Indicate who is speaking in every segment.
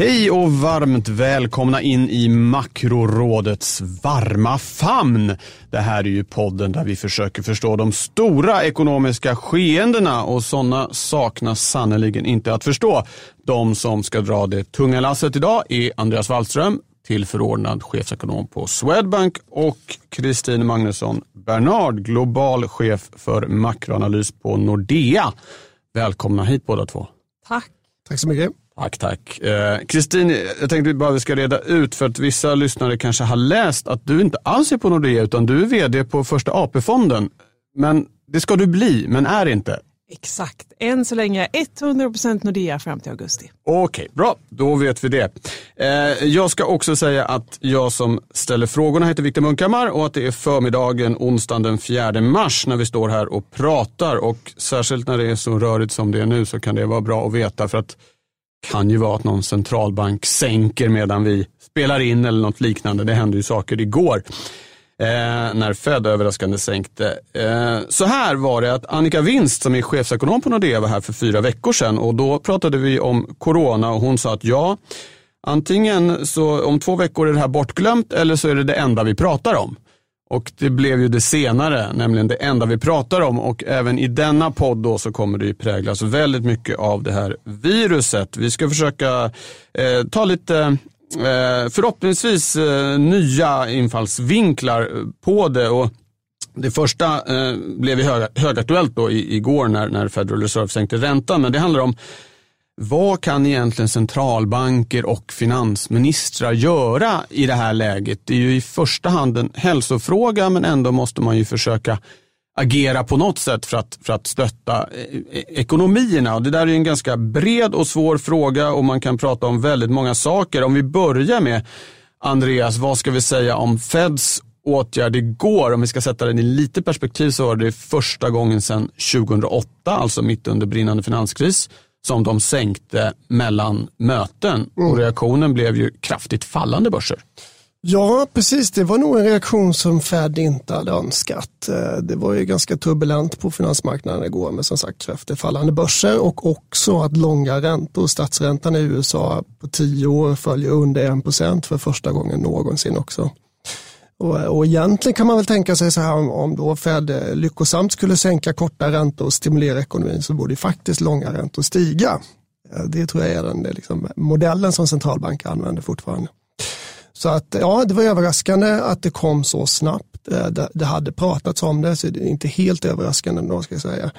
Speaker 1: Hej och varmt välkomna in i Makrorådets varma famn. Det här är ju podden där vi försöker förstå de stora ekonomiska skeendena och sådana saknas sannerligen inte att förstå. De som ska dra det tunga lasset idag är Andreas Wallström, tillförordnad chefsekonom på Swedbank och Kristin Magnusson Bernard, global chef för makroanalys på Nordea. Välkomna hit båda två.
Speaker 2: Tack.
Speaker 3: Tack så mycket.
Speaker 1: Tack, tack. Eh, Kristin, eh, jag tänkte bara vi ska reda ut för att vissa lyssnare kanske har läst att du inte alls är på Nordea utan du är vd på första AP-fonden. Men det ska du bli, men är inte.
Speaker 2: Exakt. Än så länge 100% Nordea fram till augusti.
Speaker 1: Okej, bra. Då vet vi det. Eh, jag ska också säga att jag som ställer frågorna heter Viktor Munkhammar och att det är förmiddagen onsdagen den 4 mars när vi står här och pratar. Och särskilt när det är så rörigt som det är nu så kan det vara bra att veta för att kan ju vara att någon centralbank sänker medan vi spelar in eller något liknande. Det hände ju saker igår eh, när Fed överraskande sänkte. Eh, så här var det att Annika Winst som är chefsekonom på Nordea var här för fyra veckor sedan och då pratade vi om corona och hon sa att ja, antingen så om två veckor är det här bortglömt eller så är det det enda vi pratar om. Och det blev ju det senare, nämligen det enda vi pratar om. Och även i denna podd då så kommer det ju präglas väldigt mycket av det här viruset. Vi ska försöka eh, ta lite eh, förhoppningsvis eh, nya infallsvinklar eh, på det. Och det första eh, blev ju hög, högaktuellt då i, igår när, när Federal Reserve sänkte räntan. Men det handlar om vad kan egentligen centralbanker och finansministrar göra i det här läget? Det är ju i första hand en hälsofråga men ändå måste man ju försöka agera på något sätt för att, för att stötta eh, e-, ekonomierna. Och det där är en ganska bred och svår fråga och man kan prata om väldigt många saker. Om vi börjar med Andreas, vad ska vi säga om Feds åtgärd igår? Om vi ska sätta den i lite perspektiv så var det första gången sedan 2008, alltså mitt under brinnande finanskris som de sänkte mellan möten mm. och reaktionen blev ju kraftigt fallande börser.
Speaker 3: Ja, precis. Det var nog en reaktion som Fed inte hade önskat. Eh, det var ju ganska turbulent på finansmarknaden igår med som sagt kraftigt fallande börser och också att långa räntor, statsräntan i USA på tio år följer under 1 för första gången någonsin också. Och, och egentligen kan man väl tänka sig så här om, om då Fed eh, lyckosamt skulle sänka korta räntor och stimulera ekonomin så borde faktiskt långa räntor stiga. Eh, det tror jag är den liksom, modellen som centralbanker använder fortfarande. Så att ja, det var överraskande att det kom så snabbt. Eh, det, det hade pratats om det, så det är inte helt överraskande då ska jag säga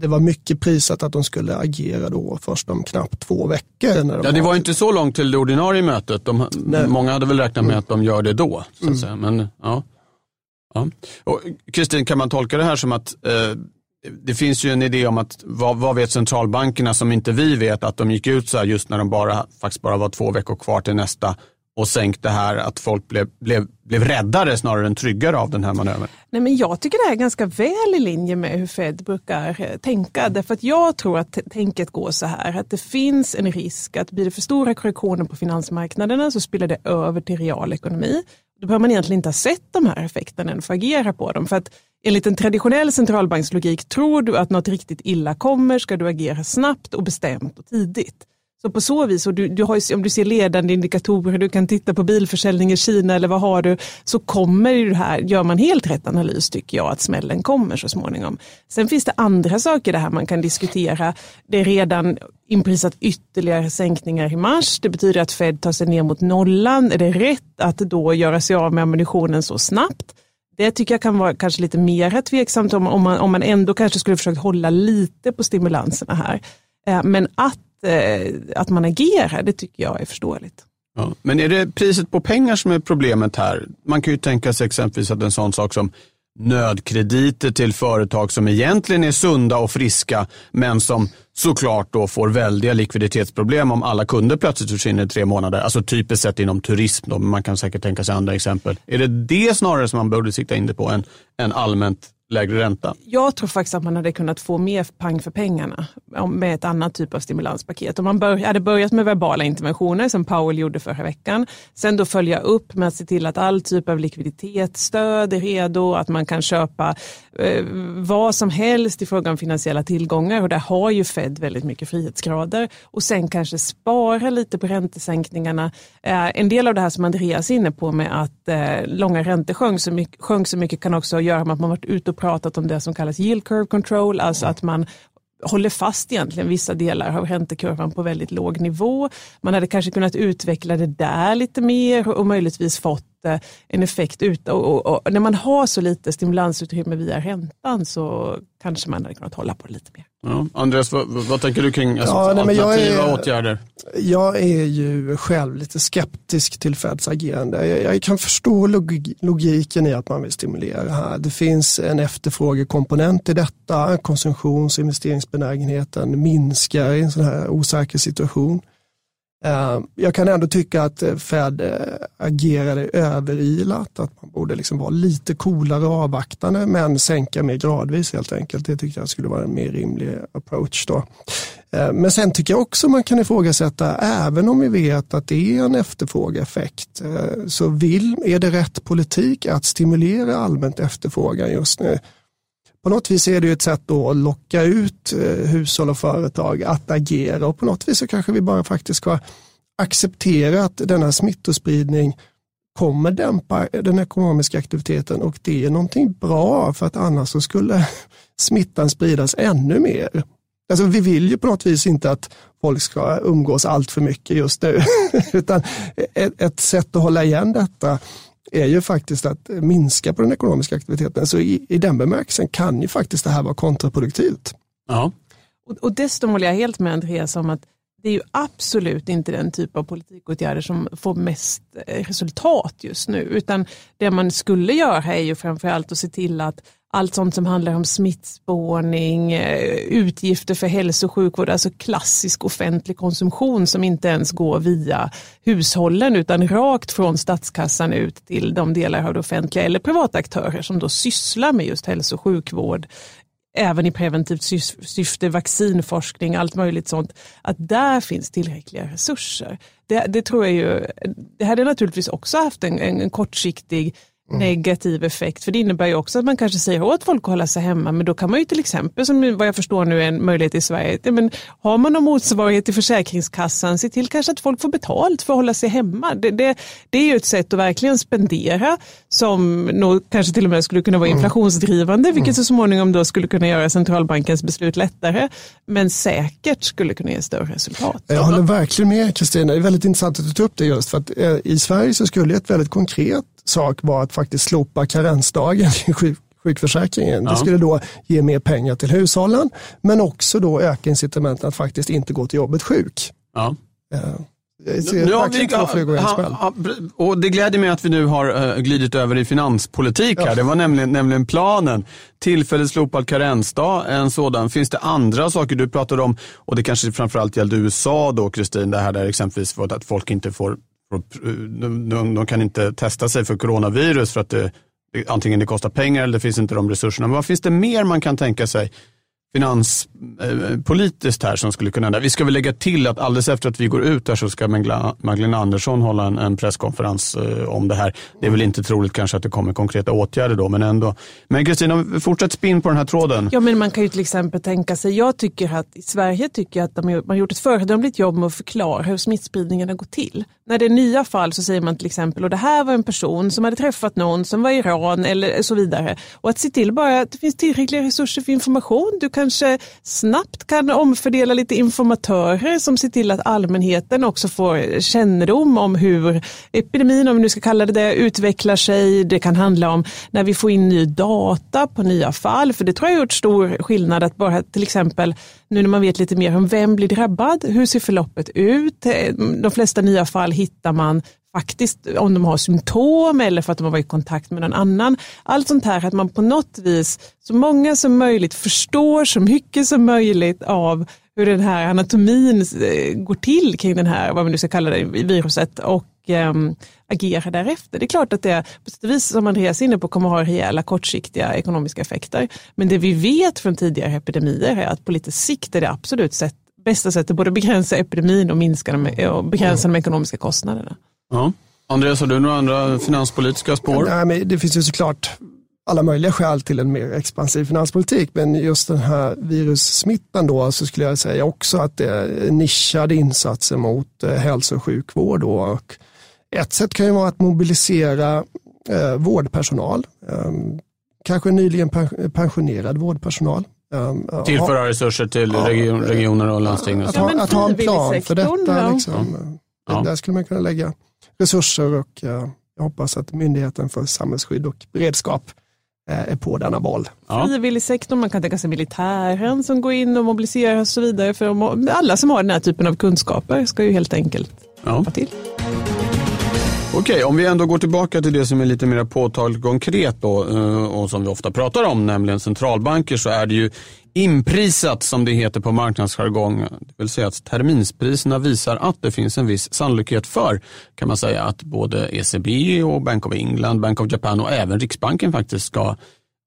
Speaker 3: det var mycket prisat att de skulle agera då först om knappt två veckor. När de
Speaker 1: ja, det var inte så långt till det ordinarie mötet. De, många hade väl räknat med mm. att de gör det då. Så att mm. säga. Men, ja. Ja. Kristin, kan man tolka det här som att eh, det finns ju en idé om att vad, vad, vet centralbankerna som inte vi vet att de gick ut så här just när de bara, faktiskt bara var två veckor kvar till nästa och sänkt det här att folk blev, blev, blev räddare snarare än tryggare av den här manövern?
Speaker 2: Nej, men jag tycker det här är ganska väl i linje med hur Fed brukar eh, tänka. Därför att jag tror att tänket går så här att det finns en risk att blir det för stora korrektioner på finansmarknaderna så spiller det över till realekonomi. Då behöver man egentligen inte ha sett de här effekterna än för att agera på dem. För att enligt en traditionell centralbankslogik, tror du att något riktigt illa kommer ska du agera snabbt och bestämt och tidigt. Så på så vis, och du, du har, om du ser ledande indikatorer, du kan titta på bilförsäljning i Kina eller vad har du, så kommer ju det här, gör man helt rätt analys tycker jag, att smällen kommer så småningom. Sen finns det andra saker det här man kan diskutera. Det är redan inprisat ytterligare sänkningar i mars. Det betyder att Fed tar sig ner mot nollan. Är det rätt att då göra sig av med ammunitionen så snabbt? Det tycker jag kan vara kanske lite mer tveksamt om, om, man, om man ändå kanske skulle försöka hålla lite på stimulanserna här. Eh, men att Eh, att man agerar, det tycker jag är förståeligt.
Speaker 1: Ja, men är det priset på pengar som är problemet här? Man kan ju tänka sig exempelvis att en sån sak som nödkrediter till företag som egentligen är sunda och friska men som såklart då får väldiga likviditetsproblem om alla kunder plötsligt försvinner i tre månader. Alltså typiskt sett inom turism, då, men man kan säkert tänka sig andra exempel. Är det det snarare som man borde sikta in det på än, än allmänt lägre ränta?
Speaker 2: Jag tror faktiskt att man hade kunnat få mer pang för pengarna med ett annat typ av stimulanspaket. Om man bör, hade börjat med verbala interventioner som Powell gjorde förra veckan, sen då följa upp med att se till att all typ av likviditetsstöd är redo, att man kan köpa eh, vad som helst i fråga om finansiella tillgångar och där har ju Fed väldigt mycket frihetsgrader och sen kanske spara lite på räntesänkningarna. Eh, en del av det här som Andreas är inne på med att eh, långa räntor sjönk så, mycket, sjönk så mycket kan också göra med att man varit ute och pratat om det som kallas yield curve control, alltså att man håller fast egentligen vissa delar av räntekurvan på väldigt låg nivå. Man hade kanske kunnat utveckla det där lite mer och möjligtvis fått eh, en effekt ut. Och, och, och, när man har så lite stimulansutrymme via räntan så kanske man hade kunnat hålla på det lite mer.
Speaker 1: Ja. Andreas, vad, vad tänker du kring alltså, ja, nej, alternativa jag är, åtgärder?
Speaker 3: Jag är ju själv lite skeptisk till Feds agerande. Jag, jag kan förstå log, logiken i att man vill stimulera här. Det finns en efterfrågekomponent i detta. Konsumtions och investeringsbenägenheten minskar i en sån här osäker situation. Eh, jag kan ändå tycka att eh, Fed eh, agerade överilat, att man borde liksom vara lite coolare och avvaktande men sänka mer gradvis helt enkelt. Det tyckte jag skulle vara en mer rimlig approach. Då. Men sen tycker jag också man kan ifrågasätta, även om vi vet att det är en efterfrågeeffekt, så vill, är det rätt politik att stimulera allmänt efterfrågan just nu? På något vis är det ett sätt att locka ut eh, hushåll och företag att agera. Och på något vis så kanske vi bara faktiskt ska acceptera att denna smittospridning kommer dämpa den ekonomiska aktiviteten. Och det är någonting bra för att annars så skulle smittan spridas ännu mer. Alltså vi vill ju på något vis inte att folk ska umgås allt för mycket just nu, utan ett, ett sätt att hålla igen detta är ju faktiskt att minska på den ekonomiska aktiviteten. Så i, i den bemärkelsen kan ju faktiskt det här vara kontraproduktivt.
Speaker 2: Ja. Och, och dessutom håller jag helt med Andreas om att det är ju absolut inte den typ av politikåtgärder som får mest eh, resultat just nu, utan det man skulle göra är ju framförallt att se till att allt sånt som handlar om smittspårning, eh, utgifter för hälso och sjukvård, alltså klassisk offentlig konsumtion som inte ens går via hushållen utan rakt från statskassan ut till de delar av det offentliga eller privata aktörer som då sysslar med just hälso och sjukvård, även i preventivt syfte, vaccinforskning, allt möjligt sånt, att där finns tillräckliga resurser. Det, det tror jag ju, det hade naturligtvis också haft en, en kortsiktig Mm. negativ effekt. För det innebär ju också att man kanske säger åt folk att hålla sig hemma, men då kan man ju till exempel, som vad jag förstår nu är en möjlighet i Sverige, men har man någon motsvarighet till Försäkringskassan, se till kanske att folk får betalt för att hålla sig hemma. Det, det, det är ju ett sätt att verkligen spendera som nog kanske till och med skulle kunna vara mm. inflationsdrivande, vilket så småningom då skulle kunna göra centralbankens beslut lättare, men säkert skulle kunna ge större resultat.
Speaker 3: Jag håller verkligen med Kristina, det är väldigt intressant att du tar upp det just för att eh, i Sverige så skulle ett väldigt konkret sak var att faktiskt slopa karensdagen i sjuk sjukförsäkringen. Ja. Det skulle då ge mer pengar till hushållen men också då öka incitamenten att faktiskt inte gå till jobbet sjuk. Ja. Uh,
Speaker 1: Ja, vi, ja, och det gläder mig att vi nu har uh, glidit över i finanspolitik här. Ja. Det var nämligen, nämligen planen. Tillfälligt slopad karensdag, en sådan. Finns det andra saker du pratade om? Och det kanske framförallt gällde USA då, Kristin, det här där exempelvis att folk inte får Eh, de, de, kan inte testa sig för coronavirus för att det, antingen det kostar pengar eller det finns inte de resurserna. Men vad finns det mer man kan tänka sig finanspolitiskt eh, här som skulle kunna hända. Vi ska väl lägga till att alldeles efter att vi går ut här så ska Magdalena Andersson hålla en, en presskonferens eh, om det här. Det är väl inte troligt kanske att det kommer konkreta åtgärder då, men ändå. Men Kristina, fortsätt spinn på den här tråden.
Speaker 2: Ja, men man kan ju till exempel tänka sig, jag tycker att i Sverige tycker jag att de, man har gjort ett föredömligt jobb med att förklara hur smittspridningen går till. När det är nya fall så säger man till exempel, och det här var en person som hade träffat någon som var i Iran eller så vidare. Och att se till bara att det finns tillräckliga resurser för information. Du kanske snabbt kan omfördela lite informatörer som ser till att allmänheten också får kännedom om hur epidemin, om vi nu ska kalla det det, utvecklar sig. Det kan handla om när vi får in ny data på nya fall, för det tror jag har gjort stor skillnad att bara till exempel nu när man vet lite mer om vem blir drabbad, hur ser förloppet ut? Eh, de flesta nya fall hittar man faktiskt om de har symptom eller för att de har varit i kontakt med någon annan. Allt sånt här att man på något vis, så många som möjligt förstår så mycket som möjligt av hur den här anatomin eh, går till kring den här, vad man nu ska kalla det, viruset och äm, agera därefter. Det är klart att det, på sätt och vis som Andreas är inne på, kommer att ha rejäla kortsiktiga ekonomiska effekter. Men det vi vet från tidigare epidemier är att på lite sikt är det absolut sätt, bästa sättet både begränsa epidemin och minska de, och begränsa de ekonomiska kostnaderna.
Speaker 1: Ja. Andreas, har du några andra finanspolitiska spår?
Speaker 3: Nej, men det finns ju såklart alla möjliga skäl till en mer expansiv finanspolitik. Men just den här virussmittan då så skulle jag säga också att det är nischade insatser mot eh, hälso och sjukvård. Då. Och ett sätt kan ju vara att mobilisera eh, vårdpersonal. Eh, kanske nyligen pensionerad vårdpersonal.
Speaker 1: Eh, Tillföra ha, resurser till region, regioner och landsting.
Speaker 3: Att, ha, att ha en plan för detta. Liksom. Ja. Där skulle man kunna lägga resurser och eh, jag hoppas att Myndigheten för samhällsskydd och beredskap eh, är på denna boll.
Speaker 2: Ja. Frivilligsektorn, man kan tänka sig militären som går in och mobiliserar och så vidare. För alla som har den här typen av kunskaper ska ju helt enkelt ja. till.
Speaker 1: Okej, om vi ändå går tillbaka till det som är lite mer påtagligt konkret då, eh, och som vi ofta pratar om, nämligen centralbanker, så är det ju inprisat som det heter på marknadsjargong. Det vill säga att terminspriserna visar att det finns en viss sannolikhet för, kan man säga, att både ECB och Bank of England, Bank of Japan och även Riksbanken faktiskt ska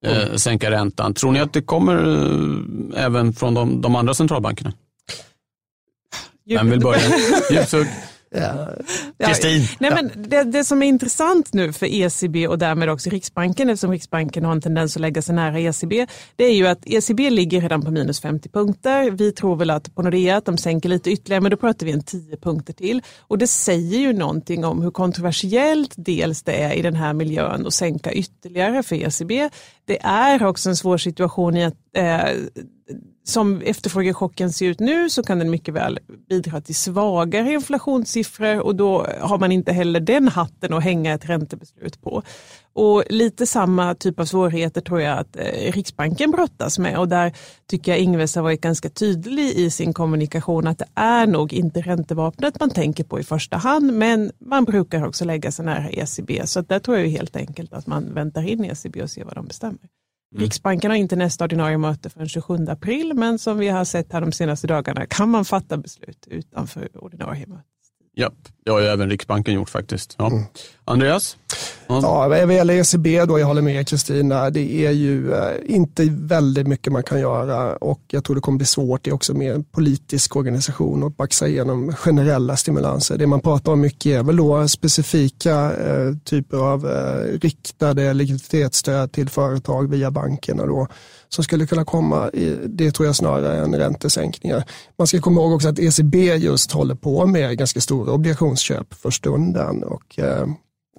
Speaker 1: eh, sänka räntan. Tror ni att det kommer eh, även från de, de andra centralbankerna? Vem vill börja?
Speaker 2: Kristin. Ja, nej, men det, det, som är intressant nu för ECB och därmed också Riksbanken, eftersom Riksbanken har en tendens att lägga sig nära ECB, det är ju att ECB ligger redan på minus 50 punkter. Vi tror väl att på Nordea att de sänker lite ytterligare, men då pratar vi en 10 punkter till. Och det säger ju någonting om hur kontroversiellt dels det är i den här miljön att sänka ytterligare för ECB. Det är också en svår situation i att eh, som efterfrågechocken ser ut nu så kan den mycket väl bidra till svagare inflationssiffror och då har man inte heller den hatten att hänga ett räntebeslut på. Och lite samma typ av svårigheter tror jag att eh, Riksbanken brottas med och där tycker jag Ingves har varit ganska tydlig i sin kommunikation att det är nog inte räntevapnet man tänker på i första hand men man brukar också lägga sig nära ECB så där tror jag helt enkelt att man väntar in ECB och ser vad de bestämmer. Mm. Riksbanken har inte nästa ordinarie möte förrän 27 april, men som vi har sett här de senaste dagarna kan man fatta beslut utanför ordinarie möte.
Speaker 1: Ja, det har ju även Riksbanken gjort faktiskt. Ja. Mm. Andreas?
Speaker 3: Ja, vad gäller ECB då, jag håller med Kristina, det är ju eh, inte väldigt mycket man kan göra och jag tror det kommer bli svårt, det är också mer en politisk organisation att baxa igenom generella stimulanser. Det man pratar om mycket är väl då specifika eh, typer av eh, riktade likviditetsstöd till företag via bankerna då som skulle kunna komma, i, det tror jag snarare än räntesänkningar. Man ska komma ihåg också att ECB just håller på med ganska stora obligationsköp för stunden. Och, eh,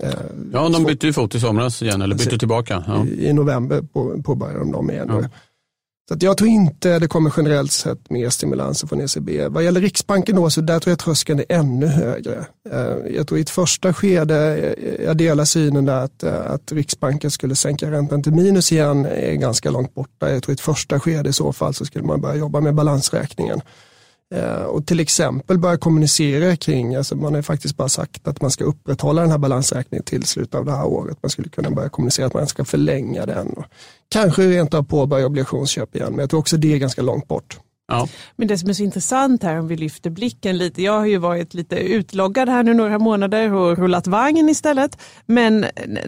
Speaker 1: eh ja, de bytte ju fot i somras igen, eller bytte tillbaka. Ja.
Speaker 3: I, I, november påbörjade de dem igen. Ja. Så jag tror inte det kommer generellt sett mer stimulanser från ECB. Vad gäller Riksbanken då, så där tror jag tröskeln är ännu högre. Eh, jag tror i ett första skede, eh, jag delar synen där att, eh, att Riksbanken skulle sänka räntan till minus igen är ganska långt borta. Jag tror i ett första skede i så fall så skulle man börja jobba med balansräkningen. Eh, och till exempel börja kommunicera kring, alltså man har faktiskt bara sagt att man ska upprätthålla den här balansräkningen till slutet av det här året. Man skulle kunna börja kommunicera att man ska förlänga den. Och kanske rent av påbörja obligationsköp igen, men jag tror också det är ganska långt bort.
Speaker 2: Ja. Men det som är så intressant här om vi lyfter blicken lite, jag har ju varit lite utloggad här nu några månader och rullat vagn istället. Men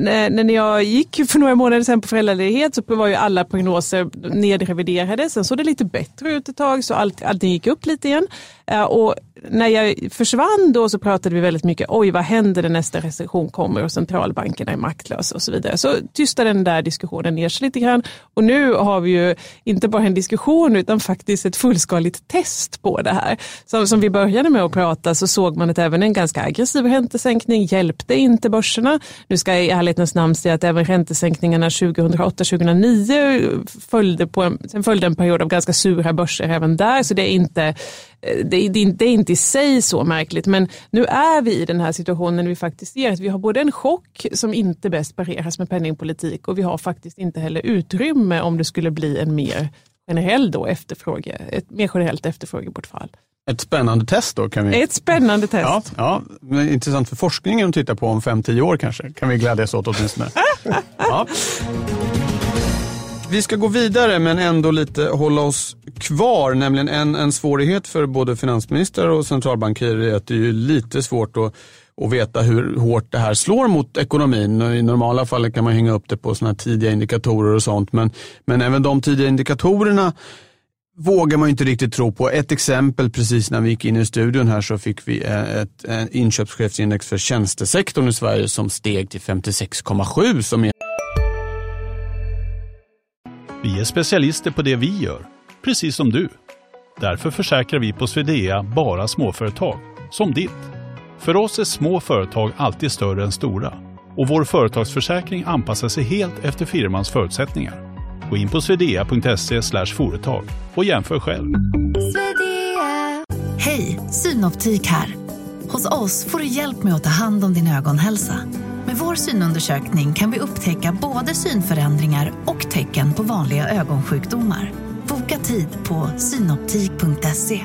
Speaker 2: när jag gick för några månader sedan på föräldraledighet så var ju alla prognoser nedreviderade. Sen såg det lite bättre ut ett tag så allt, allting gick upp lite igen. Eh, och när jag försvann då så pratade vi väldigt mycket, oj vad händer när nästa recession kommer och centralbankerna är maktlösa och så vidare. Så tystade den där diskussionen ner sig lite grann. Och nu har vi ju inte bara en diskussion utan faktiskt ett fullskaligt test på det här. Som, som vi började med att prata så såg man att även en ganska aggressiv räntesänkning hjälpte inte börserna. Nu ska jag i ärlighetens namn säga att även räntesänkningarna 2008-2009 följde, på en, sen följde en period av ganska sura börser även där. Så det är inte eh, det, det, det, är inte i sig så märkligt, men nu är vi i den här situationen vi faktiskt ser att vi har både en chock som inte bäst pareras med penningpolitik och vi har faktiskt inte heller utrymme om det skulle bli en mer generell då efterfråge, ett mer generellt efterfrågebortfall.
Speaker 1: Ett spännande test då? Kan vi...
Speaker 2: Ett spännande test.
Speaker 1: Ja, ja, intressant för forskningen att titta på om 5-10 år kanske. Kan vi glädjas åt åtminstone. ja. Vi ska gå vidare men ändå lite hålla oss kvar. Nämligen en, en svårighet för både finansminister och centralbankirer är att det är lite svårt att och veta hur hårt det här slår mot ekonomin. I normala fall kan man hänga upp det på sådana tidiga indikatorer och sånt. Men, men även de tidiga indikatorerna vågar man inte riktigt tro på. Ett exempel, precis när vi gick in i studion här så fick vi eh, ett, ett inköpschefsindex för tjänstesektorn i Sverige som steg till 56,7 som är
Speaker 4: vi är specialister på det vi gör, precis som du. Därför försäkrar vi på Swedea bara småföretag, som ditt. För oss är små företag alltid större än stora och vår företagsförsäkring anpassar sig helt efter firmans förutsättningar. Gå in på swedea.se företag och jämför själv.
Speaker 5: Hej, Synoptik här. Hos oss får du hjälp med att ta hand om din ögonhälsa. Med vår synundersökning kan vi upptäcka både synförändringar och tecken på vanliga ögonsjukdomar. Boka tid på synoptik.se.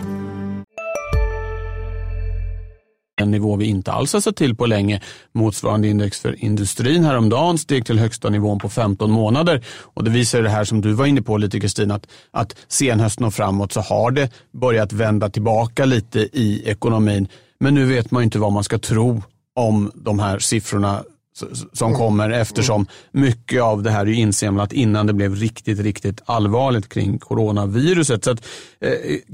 Speaker 1: En nivå vi inte alls har sett till på länge. Motsvarande index för industrin häromdagen steg till högsta nivån på 15 månader. Och det visar det här som du var inne på lite Kristina. att, att senhösten och framåt så har det börjat vända tillbaka lite i ekonomin. Men nu vet man inte vad man ska tro om de här siffrorna som kommer eftersom mycket av det här är insemlat innan det blev riktigt, riktigt allvarligt kring coronaviruset. Så eh,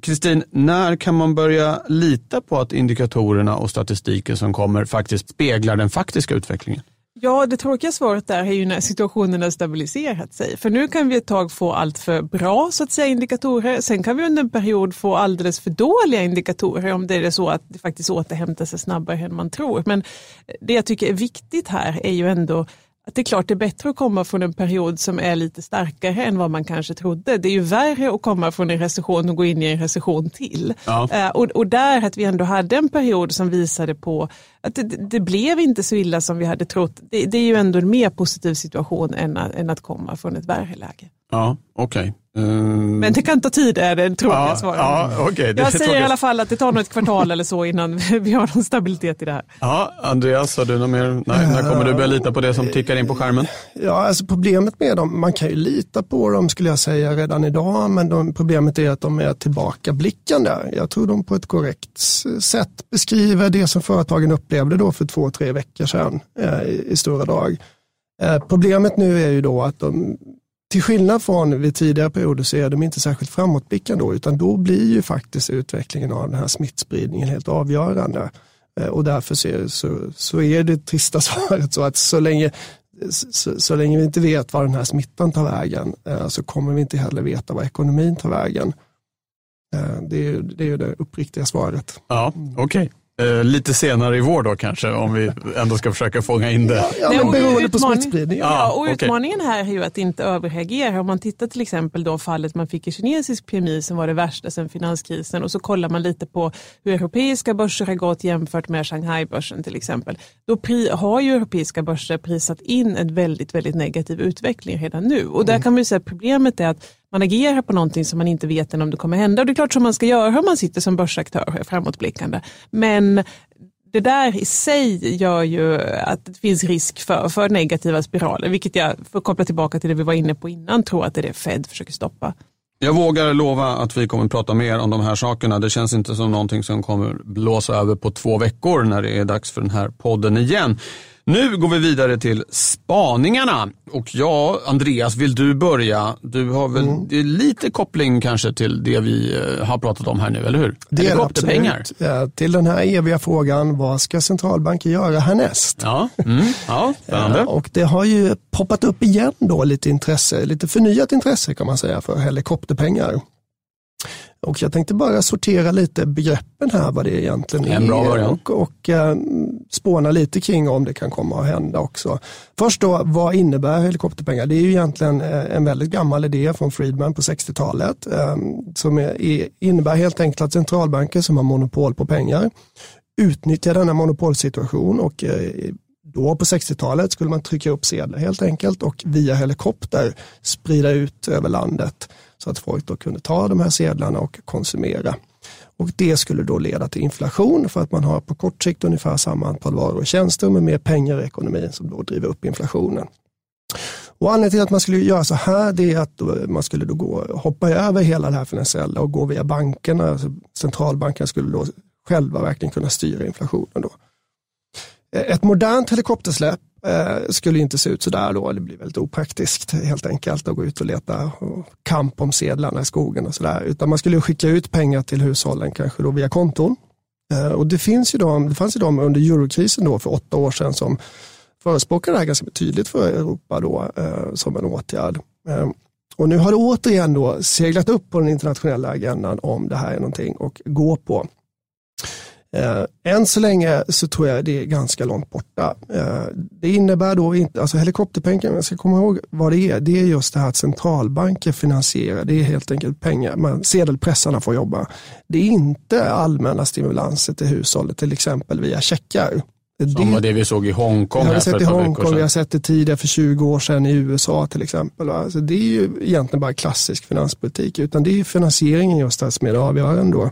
Speaker 1: Kristin, eh, när kan man börja lita på att indikatorerna och statistiken som kommer faktiskt speglar den faktiska utvecklingen?
Speaker 2: Ja, det tråkiga svaret där är ju när situationen har stabiliserat sig. För nu kan vi ett tag få allt för bra så att säga indikatorer. Sen kan vi under en period få alldeles för dåliga indikatorer om det är så att det faktiskt återhämtar sig snabbare än man tror. Men det jag tycker är viktigt här är ju ändå att det är klart det är bättre att komma från en period som är lite starkare än vad man kanske trodde. Det är ju värre att komma från en recession och gå in i en recession till. Ja. Uh, och, och, där att vi ändå hade en period som visade på att det, det blev inte så illa som vi hade trott. Det, det är ju ändå en mer positiv situation än, än att komma från ett värre läge.
Speaker 1: Ja, okej. Okay.
Speaker 2: Um... Men det kan ta tid är det tråkiga ja, svaret.
Speaker 1: Ja, okay.
Speaker 2: Jag säger tråkigt. i alla fall att det tar nog ett kvartal eller så innan vi har någon stabilitet i det här.
Speaker 1: Ja, Andreas, har du något mer? Nej, när kommer du börja lita på det som tickar in på skärmen?
Speaker 3: Ja, alltså problemet med dem, man kan ju lita på dem skulle jag säga redan idag, men de, problemet är att de är tillbakablickande. Jag tror de på ett korrekt sätt beskriver det som företagen upplevde då för två, tre veckor sedan eh, i, i stora drag. Eh, problemet nu är ju då att de till skillnad från vid tidigare perioder så är de inte särskilt framåtblickande då, utan då blir ju faktiskt utvecklingen av den här smittspridningen helt avgörande. Eh, och därför så, så, så är det trista svaret så att så länge, så, så, länge vi inte vet var den här smittan tar vägen eh, så kommer vi inte heller veta var ekonomin tar vägen. Eh, det är, det är det uppriktiga svaret.
Speaker 1: Ja, okej. Okay. Eh, lite senare i vår då kanske, om vi ändå ska försöka fånga in det.
Speaker 3: Ja, men beroende på smittspridning.
Speaker 2: Ja, och utmaningen här är ju att inte överreagera. Om man tittar till exempel då fallet man fick i kinesisk PMI som var det värsta sedan finanskrisen och så kollar man lite på hur europeiska börser har gått jämfört med Shanghai-börsen till exempel. Då har ju europeiska börser prisat in en väldigt, väldigt negativ utveckling redan nu. Och där mm. kan man ju säga att problemet är att man agerar på någonting som man inte vet än om det kommer hända. Och det är klart som man ska göra om man sitter som börsaktör och framåtblickande. Men det där i sig gör ju att det finns risk för, för negativa spiraler, vilket jag, för att koppla tillbaka till det vi var inne på innan, tror att det är det Fed försöker stoppa.
Speaker 1: Jag vågar lova att vi kommer prata mer om de här sakerna. Det känns inte som någonting som kommer blåsa över på två veckor när det är dags för den här podden igen. Nu går vi vidare till spaningarna. Och ja, Andreas, vill du börja? Du har väl mm. det är lite koppling kanske till det vi eh, har pratat om här nu, eller hur?
Speaker 3: Det är absolut. Ja, till den här eviga frågan, vad ska centralbanker göra härnäst?
Speaker 1: Ja, mm. ja spännande. Ja,
Speaker 3: och det har ju poppat upp igen då lite intresse, lite förnyat intresse kan man säga för helikopterpengar. Och jag tänkte bara sortera lite begreppen här, vad det egentligen
Speaker 1: en bra är
Speaker 3: och, och äh, spåna lite kring om det kan komma att hända också. Först då, vad innebär helikopterpengar? Det är ju egentligen eh, en väldigt gammal idé från Friedman på 60-talet äh, som är, innebär helt enkelt att centralbanker som har monopol på pengar utnyttjar denna monopolsituation och äh, då på 60-talet skulle man trycka upp sedlar helt enkelt och via helikopter sprida ut över landet så att folk då kunde ta de här sedlarna och konsumera. Och det skulle då leda till inflation för att man har på kort sikt ungefär samma antal varor och tjänster med mer pengar i ekonomin som då driver upp inflationen. Och anledningen till att man skulle göra så här det är att man skulle då gå, hoppa över hela det här finansiella och gå via bankerna. Alltså centralbankerna skulle då själva verkligen kunna styra inflationen. Då. Ett modernt helikoptersläpp eh, skulle inte se ut sådär då, det blir väldigt opraktiskt helt enkelt att gå ut och leta kamp om sedlarna i skogen och sådär. Utan man skulle skicka ut pengar till hushållen kanske då via konton. Eh, och det, finns ju de, det fanns ju de under eurokrisen då för åtta år sedan som förespråkade det här ganska tydligt för Europa då, eh, som en åtgärd. Eh, och nu har det återigen då seglat upp på den internationella agendan om det här är någonting att gå på. Eh, än så länge så tror jag det är ganska långt borta. Eh, det innebär då inte, alltså helikopterpengar, jag ska komma ihåg vad det är. Det är just det här att centralbanker finansierar, det är helt enkelt pengar, man, sedelpressarna får jobba. Det är inte allmänna stimulanser till hushållet, till exempel via checkar.
Speaker 1: Som var det vi såg i Hongkong. Vi
Speaker 3: har sett i Hongkong, vi har sett det tidigare för 20 år sedan i USA till exempel. Alltså det är ju egentligen bara klassisk finanspolitik, utan det är finansieringen just där som är det avgörande. Då.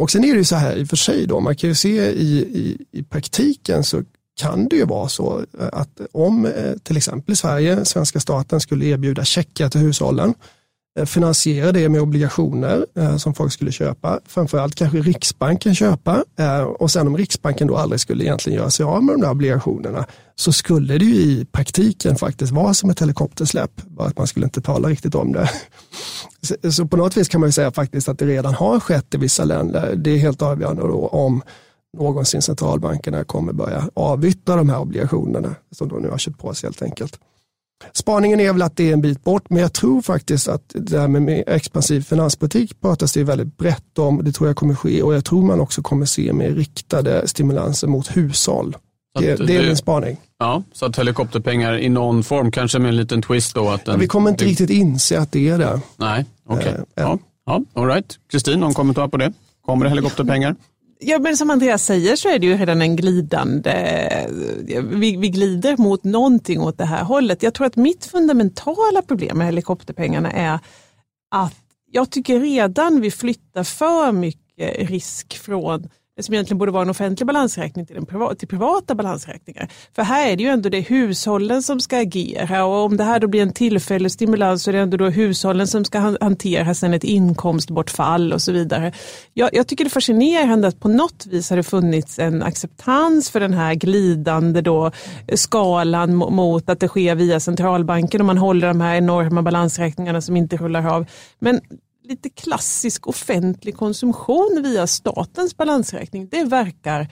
Speaker 3: Och sen är det ju så här i och för sig då, man kan ju se i, i, i praktiken så kan det ju vara så eh, att om eh, till exempel i Sverige, svenska staten skulle erbjuda checkar till hushållen Eh, Eh, finansiera det med obligationer eh, som folk skulle köpa. Framförallt kanske Riksbanken köpa eh, och sen om Riksbanken då aldrig skulle egentligen göra sig av med de där obligationerna så skulle det ju i praktiken faktiskt vara som ett helikoptersläpp, bara att man skulle inte tala riktigt om det. Så, så på något vis kan man ju säga faktiskt att det redan har skett i vissa länder. Det är helt avgörande då om någonsin centralbankerna kommer börja avyttra de här obligationerna som de nu har köpt på sig helt enkelt. Spaningen är väl att det är en bit bort, men jag tror faktiskt att det här med expansiv finanspolitik pratas det väldigt brett om. Det tror jag kommer ske och jag tror man också kommer se med riktade stimulanser mot hushåll. Det, det, är min spaning.
Speaker 1: Ja, så att helikopterpengar i någon form, kanske med en liten twist då. Att den,
Speaker 3: ja, vi kommer inte riktigt inse att det är det.
Speaker 1: Nej, okej. Okay. Uh, ja, ja, all right. Kristin, någon kommentar på det? Kommer det helikopterpengar?
Speaker 2: Ja, men som Andreas säger så är det ju redan en glidande, vi, vi glider mot någonting åt det här hållet. Jag tror att mitt fundamentala problem med helikopterpengarna är att jag tycker redan vi flyttar för mycket risk från som egentligen borde vara en offentlig balansräkning till, en privat, till privata balansräkningar. För här är det ju ändå det hushållen som ska agera och om det här då blir en tillfällig stimulans så är det ändå då hushållen som ska hantera sen ett inkomstbortfall och så vidare. Jag, jag tycker det är fascinerande att på något vis har det funnits en acceptans för den här glidande då skalan mot att det sker via centralbanken och man håller de här enorma balansräkningarna som inte rullar av. Men lite klassisk offentlig konsumtion via statens balansräkning, det verkar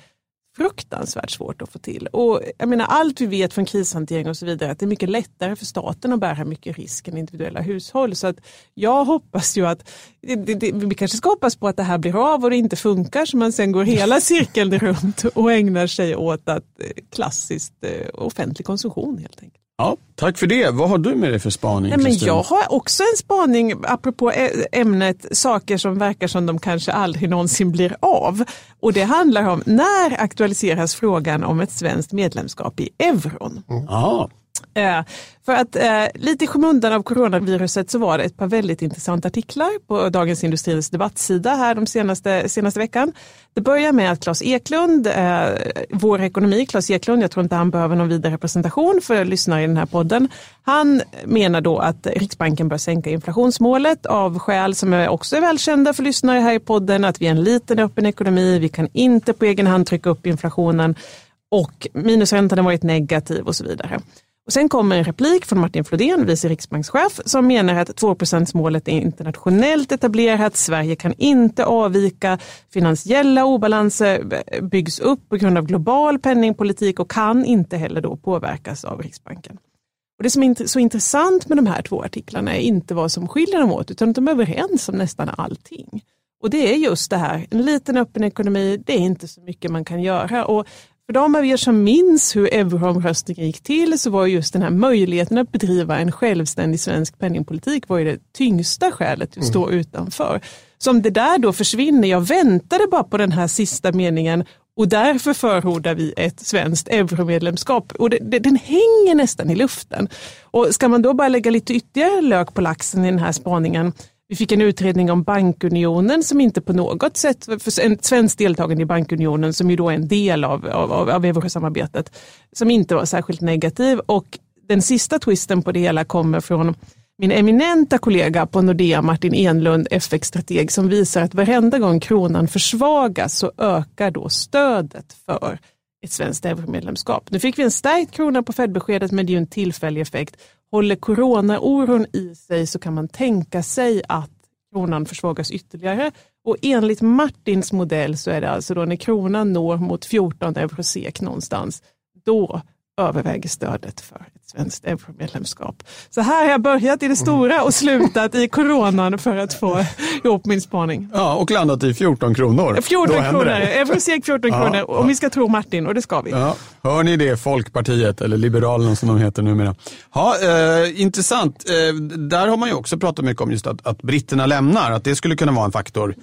Speaker 2: fruktansvärt svårt att få till. Och jag menar, allt vi vet från krishantering och så vidare, att det är mycket lättare för staten att bära mycket risk än individuella hushåll. Så att jag hoppas ju att, det, det, vi kanske ska hoppas på att det här blir av och det inte funkar så man sen går hela cirkeln runt och ägnar sig åt att eh, klassiskt eh, offentlig konsumtion helt enkelt.
Speaker 1: Ja, tack för det. Vad har du med dig för spaning?
Speaker 2: Nej, men jag har också en spaning apropå ämnet saker som verkar som de kanske aldrig någonsin blir av. Och det handlar om när aktualiseras frågan om ett svenskt medlemskap i euron?
Speaker 1: Mm
Speaker 2: för att eh, lite i skymundan av coronaviruset så var det ett par väldigt intressanta artiklar på Dagens Industris debattsida här de senaste, senaste veckan. Det börjar med att Claes Eklund, eh, vår ekonomi, Claes Eklund, jag tror inte han behöver någon vidare presentation för lyssnare i den här podden. Han menar då att Riksbanken bör sänka inflationsmålet av skäl som är också är välkända för lyssnare här i podden, att vi är en liten öppen ekonomi, vi kan inte på egen hand trycka upp inflationen och minusräntan har varit negativ och så vidare. Och sen kommer en replik från Martin Flodén, vice riksbankschef, som menar att 2% målet är internationellt etablerat. Sverige kan inte avvika. Finansiella obalanser byggs upp på grund av global penningpolitik och kan inte heller då påverkas av Riksbanken. Och det som är så intressant med de här två artiklarna är inte vad som skiljer dem åt, utan att de är överens om nästan allting. Och det är just det här, en liten öppen ekonomi, det är inte så mycket man kan göra. Och för de av er som minns hur euroomröstningen gick till så var just den här möjligheten att bedriva en självständig svensk penningpolitik var ju det tyngsta skälet att stå mm. utanför. Så om det där då försvinner, jag väntade bara på den här sista meningen och därför förordar vi ett svenskt euromedlemskap. Och det, det, den hänger nästan i luften. Och ska man då bara lägga lite ytterligare lök på laxen i den här spaningen vi fick en utredning om bankunionen som inte på något sätt, för en svensk deltagande i bankunionen som ju då är en del av, av, av eurosamarbetet, som inte var särskilt negativ. Och den sista twisten på det hela kommer från min eminenta kollega på Nordea, Martin Enlund, FX-strateg, som visar att varenda gång kronan försvagas så ökar då stödet för ett svenskt euromedlemskap. Nu fick vi en stärkt krona på Fed-beskedet men det är ju en tillfällig effekt. Håller coronaoron i sig så kan man tänka sig att kronan försvagas ytterligare. Och enligt Martins modell så är det alltså då när kronan når mot 14 euro SEK någonstans, då överväger stödet för svenskt euromedlemskap. Så här har jag börjat i det stora och slutat i coronan för att få ihop min spaning.
Speaker 1: Ja, och landat i 14 kronor.
Speaker 2: 14 kronor, eurosek 14 ja, kronor, om ja. vi ska tro Martin och det ska vi.
Speaker 1: Ja. Hör ni det, Folkpartiet eller Liberalerna som de heter numera. Ja, eh, intressant, eh, där har man ju också pratat mycket om just att, att britterna lämnar, att det skulle kunna vara en faktor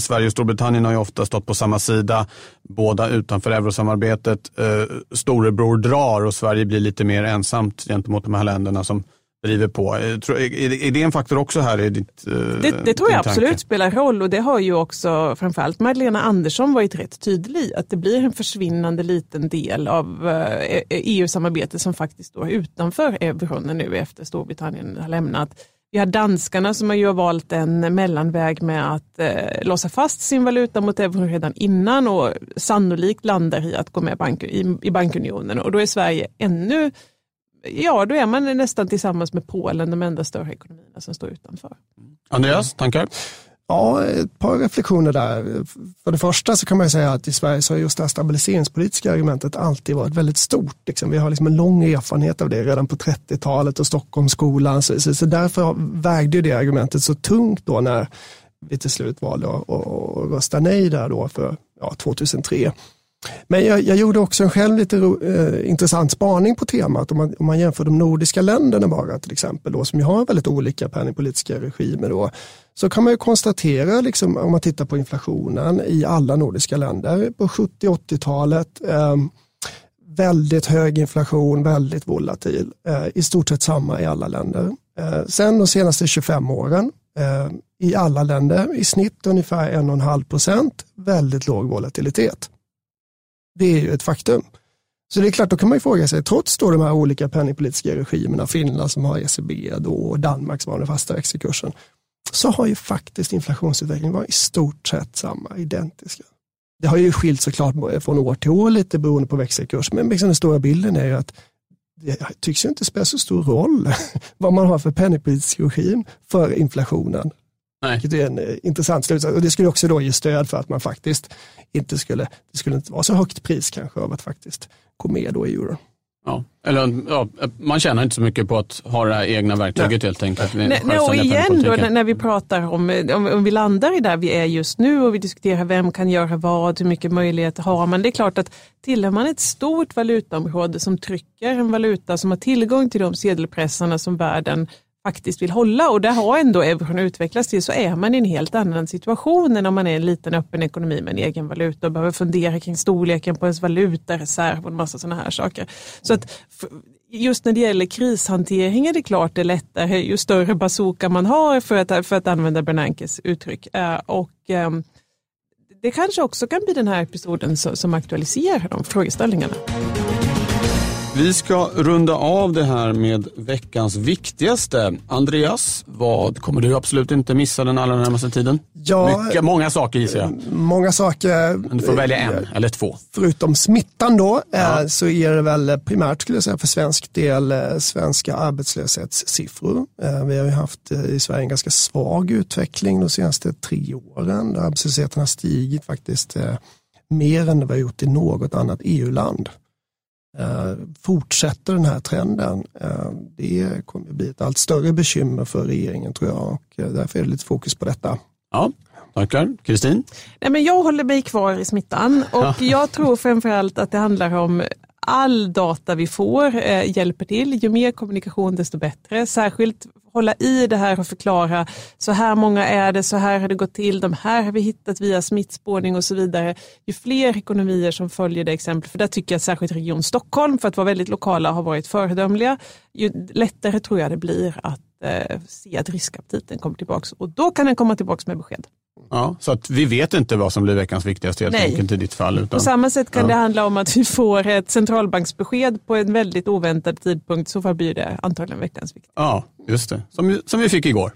Speaker 1: Sverige och Storbritannien har ju ofta stått på samma sida, båda utanför eurosamarbetet. Eh, storebror drar och Sverige blir lite mer ensamt gentemot de här länderna som driver på. Eh, är det en faktor också här i ditt eh,
Speaker 2: Det, det tror jag absolut spelar roll och det har ju också framförallt Magdalena Andersson varit rätt tydlig i. Att det blir en försvinnande liten del av EU-samarbetet eh, e som faktiskt står utanför euron nu efter Storbritannien har lämnat. Vi har danskarna som har ju valt en mellanväg med att eh, låsa fast sin valuta mot euron redan innan och sannolikt landar i att gå med bank, i, i bankunionen. Och då är Sverige ännu, ja då är man nästan tillsammans med Polen de enda större ekonomierna som står utanför.
Speaker 1: Andreas, tankar?
Speaker 3: Ja, ett par reflektioner där. För det första så kan man säga att i Sverige så har just det här stabiliseringspolitiska argumentet alltid varit väldigt stort. Liksom. Vi har liksom en lång erfarenhet av det redan på 30-talet och Stockholmsskolan. Så, så, så därför vägde det argumentet så tungt då när vi till slut valde att, att rösta nej där då för ja, 2003. Men jag, jag, gjorde också en själv lite ro, eh, intressant spaning på temat om man, om man jämför de nordiska länderna bara till exempel då, som ju har väldigt olika penningpolitiska regimer då, så kan man ju konstatera liksom, om man tittar på inflationen i alla nordiska länder på 70-80-talet eh, väldigt hög inflation, väldigt volatil. Eh, I stort sett samma i alla länder. Eh, sen de senaste 25 åren eh, i alla länder i snitt ungefär 1,5 procent, väldigt låg volatilitet. Det är ju ett faktum. Så det är klart, då kan man ju fråga sig, trots då de här olika penningpolitiska regimerna, Finland som har ECB då, och Danmark som har den fasta växelkursen, så har ju faktiskt inflationsutvecklingen varit i stort sett samma, identiska. Det har ju skilt såklart från år till år lite beroende på växelkurs, men liksom den stora bilden är ju att det tycks ju inte spela så stor roll vad man har för penningpolitisk regim för inflationen. Nej. Vilket är en eh, intressant slutsats. Och det skulle också då ge stöd för att man faktiskt inte skulle, det skulle inte vara så högt pris kanske av att faktiskt gå med då i euro.
Speaker 1: Ja. Eller, ja, man tjänar inte så mycket på att ha det här egna verktyget
Speaker 2: nej.
Speaker 1: helt enkelt.
Speaker 2: Nej, nej, och igen då när, när, vi pratar om, om, om vi landar i där vi är just nu och vi diskuterar vem kan göra vad, hur mycket möjligheter har man. Det är klart att tillhör man ett stort valutaområde som trycker en valuta som har tillgång till de sedelpressarna som världen faktiskt vill hålla och det har ändå euron utvecklats till så är man i en helt annan situation än om man är en liten öppen ekonomi med en egen valuta och behöver fundera kring storleken på ens valutareserv och en massa sådana här saker. Så att just när det gäller krishantering är det klart det är lättare ju större bazooka man har för att, för att använda Bernankes uttryck. Eh, och ehm, det kanske också kan bli den här episoden som aktualiserar de frågeställningarna.
Speaker 1: Vi ska runda av det här med veckans viktigaste. Andreas, vad kommer du absolut inte missa den allra närmaste tiden? Ja, Mycket, många saker gissar jag.
Speaker 3: Många saker.
Speaker 1: Men du får välja en eh, eller två.
Speaker 3: Förutom smittan då, eh, ja. så är det väl primärt skulle jag säga för svensk del eh, svenska arbetslöshetssiffror. Vi har ju haft i Sverige en ganska svag utveckling de senaste tre åren. Där arbetslösheten har stigit faktiskt mer än det vi har gjort i något annat EU-land. Eh, fortsätter den här trenden, eh, det kommer att bli ett allt större bekymmer för regeringen tror jag och eh, därför är det lite fokus på detta.
Speaker 1: Ja, Tackar. Kristin?
Speaker 2: jag håller mig kvar i smittan och jag tror framförallt att det handlar om all data vi får eh, hjälper till. Ju mer kommunikation desto bättre. Särskilt hålla i det här och förklara så här många är det, så här har det gått till, de här har vi hittat via smittspårning och så vidare. Ju fler ekonomier som följer det exemplet, för där tycker jag särskilt Region Stockholm för att vara väldigt lokala har varit föredömliga, ju lättare tror jag det blir att eh, se att riskaptiten kommer tillbaka och då kan den komma tillbaka med besked.
Speaker 1: Ja, så att vi vet inte vad som blir veckans viktigaste helt Nej. enkelt i ditt fall. Utan,
Speaker 2: på samma sätt kan ja. det handla om att vi får ett centralbanksbesked på en väldigt oväntad tidpunkt. Så fall blir det antagligen veckans viktigaste.
Speaker 1: Ja, just det. Som, som vi fick igår.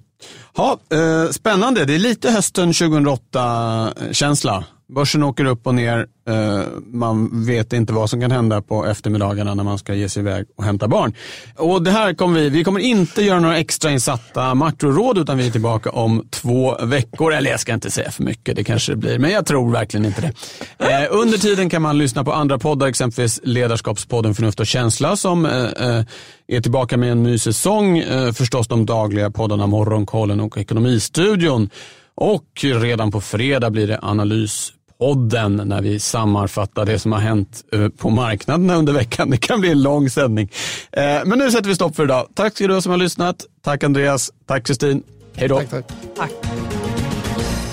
Speaker 1: Ja, eh, spännande, det är lite hösten 2008-känsla Börsen åker upp och ner. Eh, man vet inte vad som kan hända på eftermiddagarna när man ska ge sig iväg och hämta barn. Och det här kommer vi, vi kommer inte göra några extrainsatta makroråd utan vi är tillbaka om två veckor. Eller jag ska inte säga för mycket, det kanske det blir, men jag tror verkligen inte det. Eh, under tiden kan man lyssna på andra poddar, exempelvis Ledarskapspodden Förnuft och känsla som eh, är tillbaka med en ny säsong. Förstås de dagliga poddarna Morgonkollen och Ekonomistudion. Och redan på fredag blir det analys podden när vi sammanfattar det som har hänt eh, på marknaderna under veckan. Det kan bli en lång sändning. Eh, men nu sätter vi stopp för idag. Tack ska du som har lyssnat. Tack Andreas. Tack Kristin. Hej då.
Speaker 3: Tack, tack.
Speaker 2: Tack.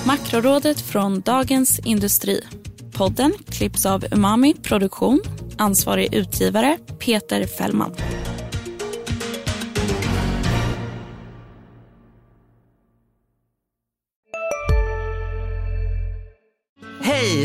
Speaker 6: Makrorådet från Dagens Industri. Podden klipps av Umami Produktion. Ansvarig utgivare Peter Fällman.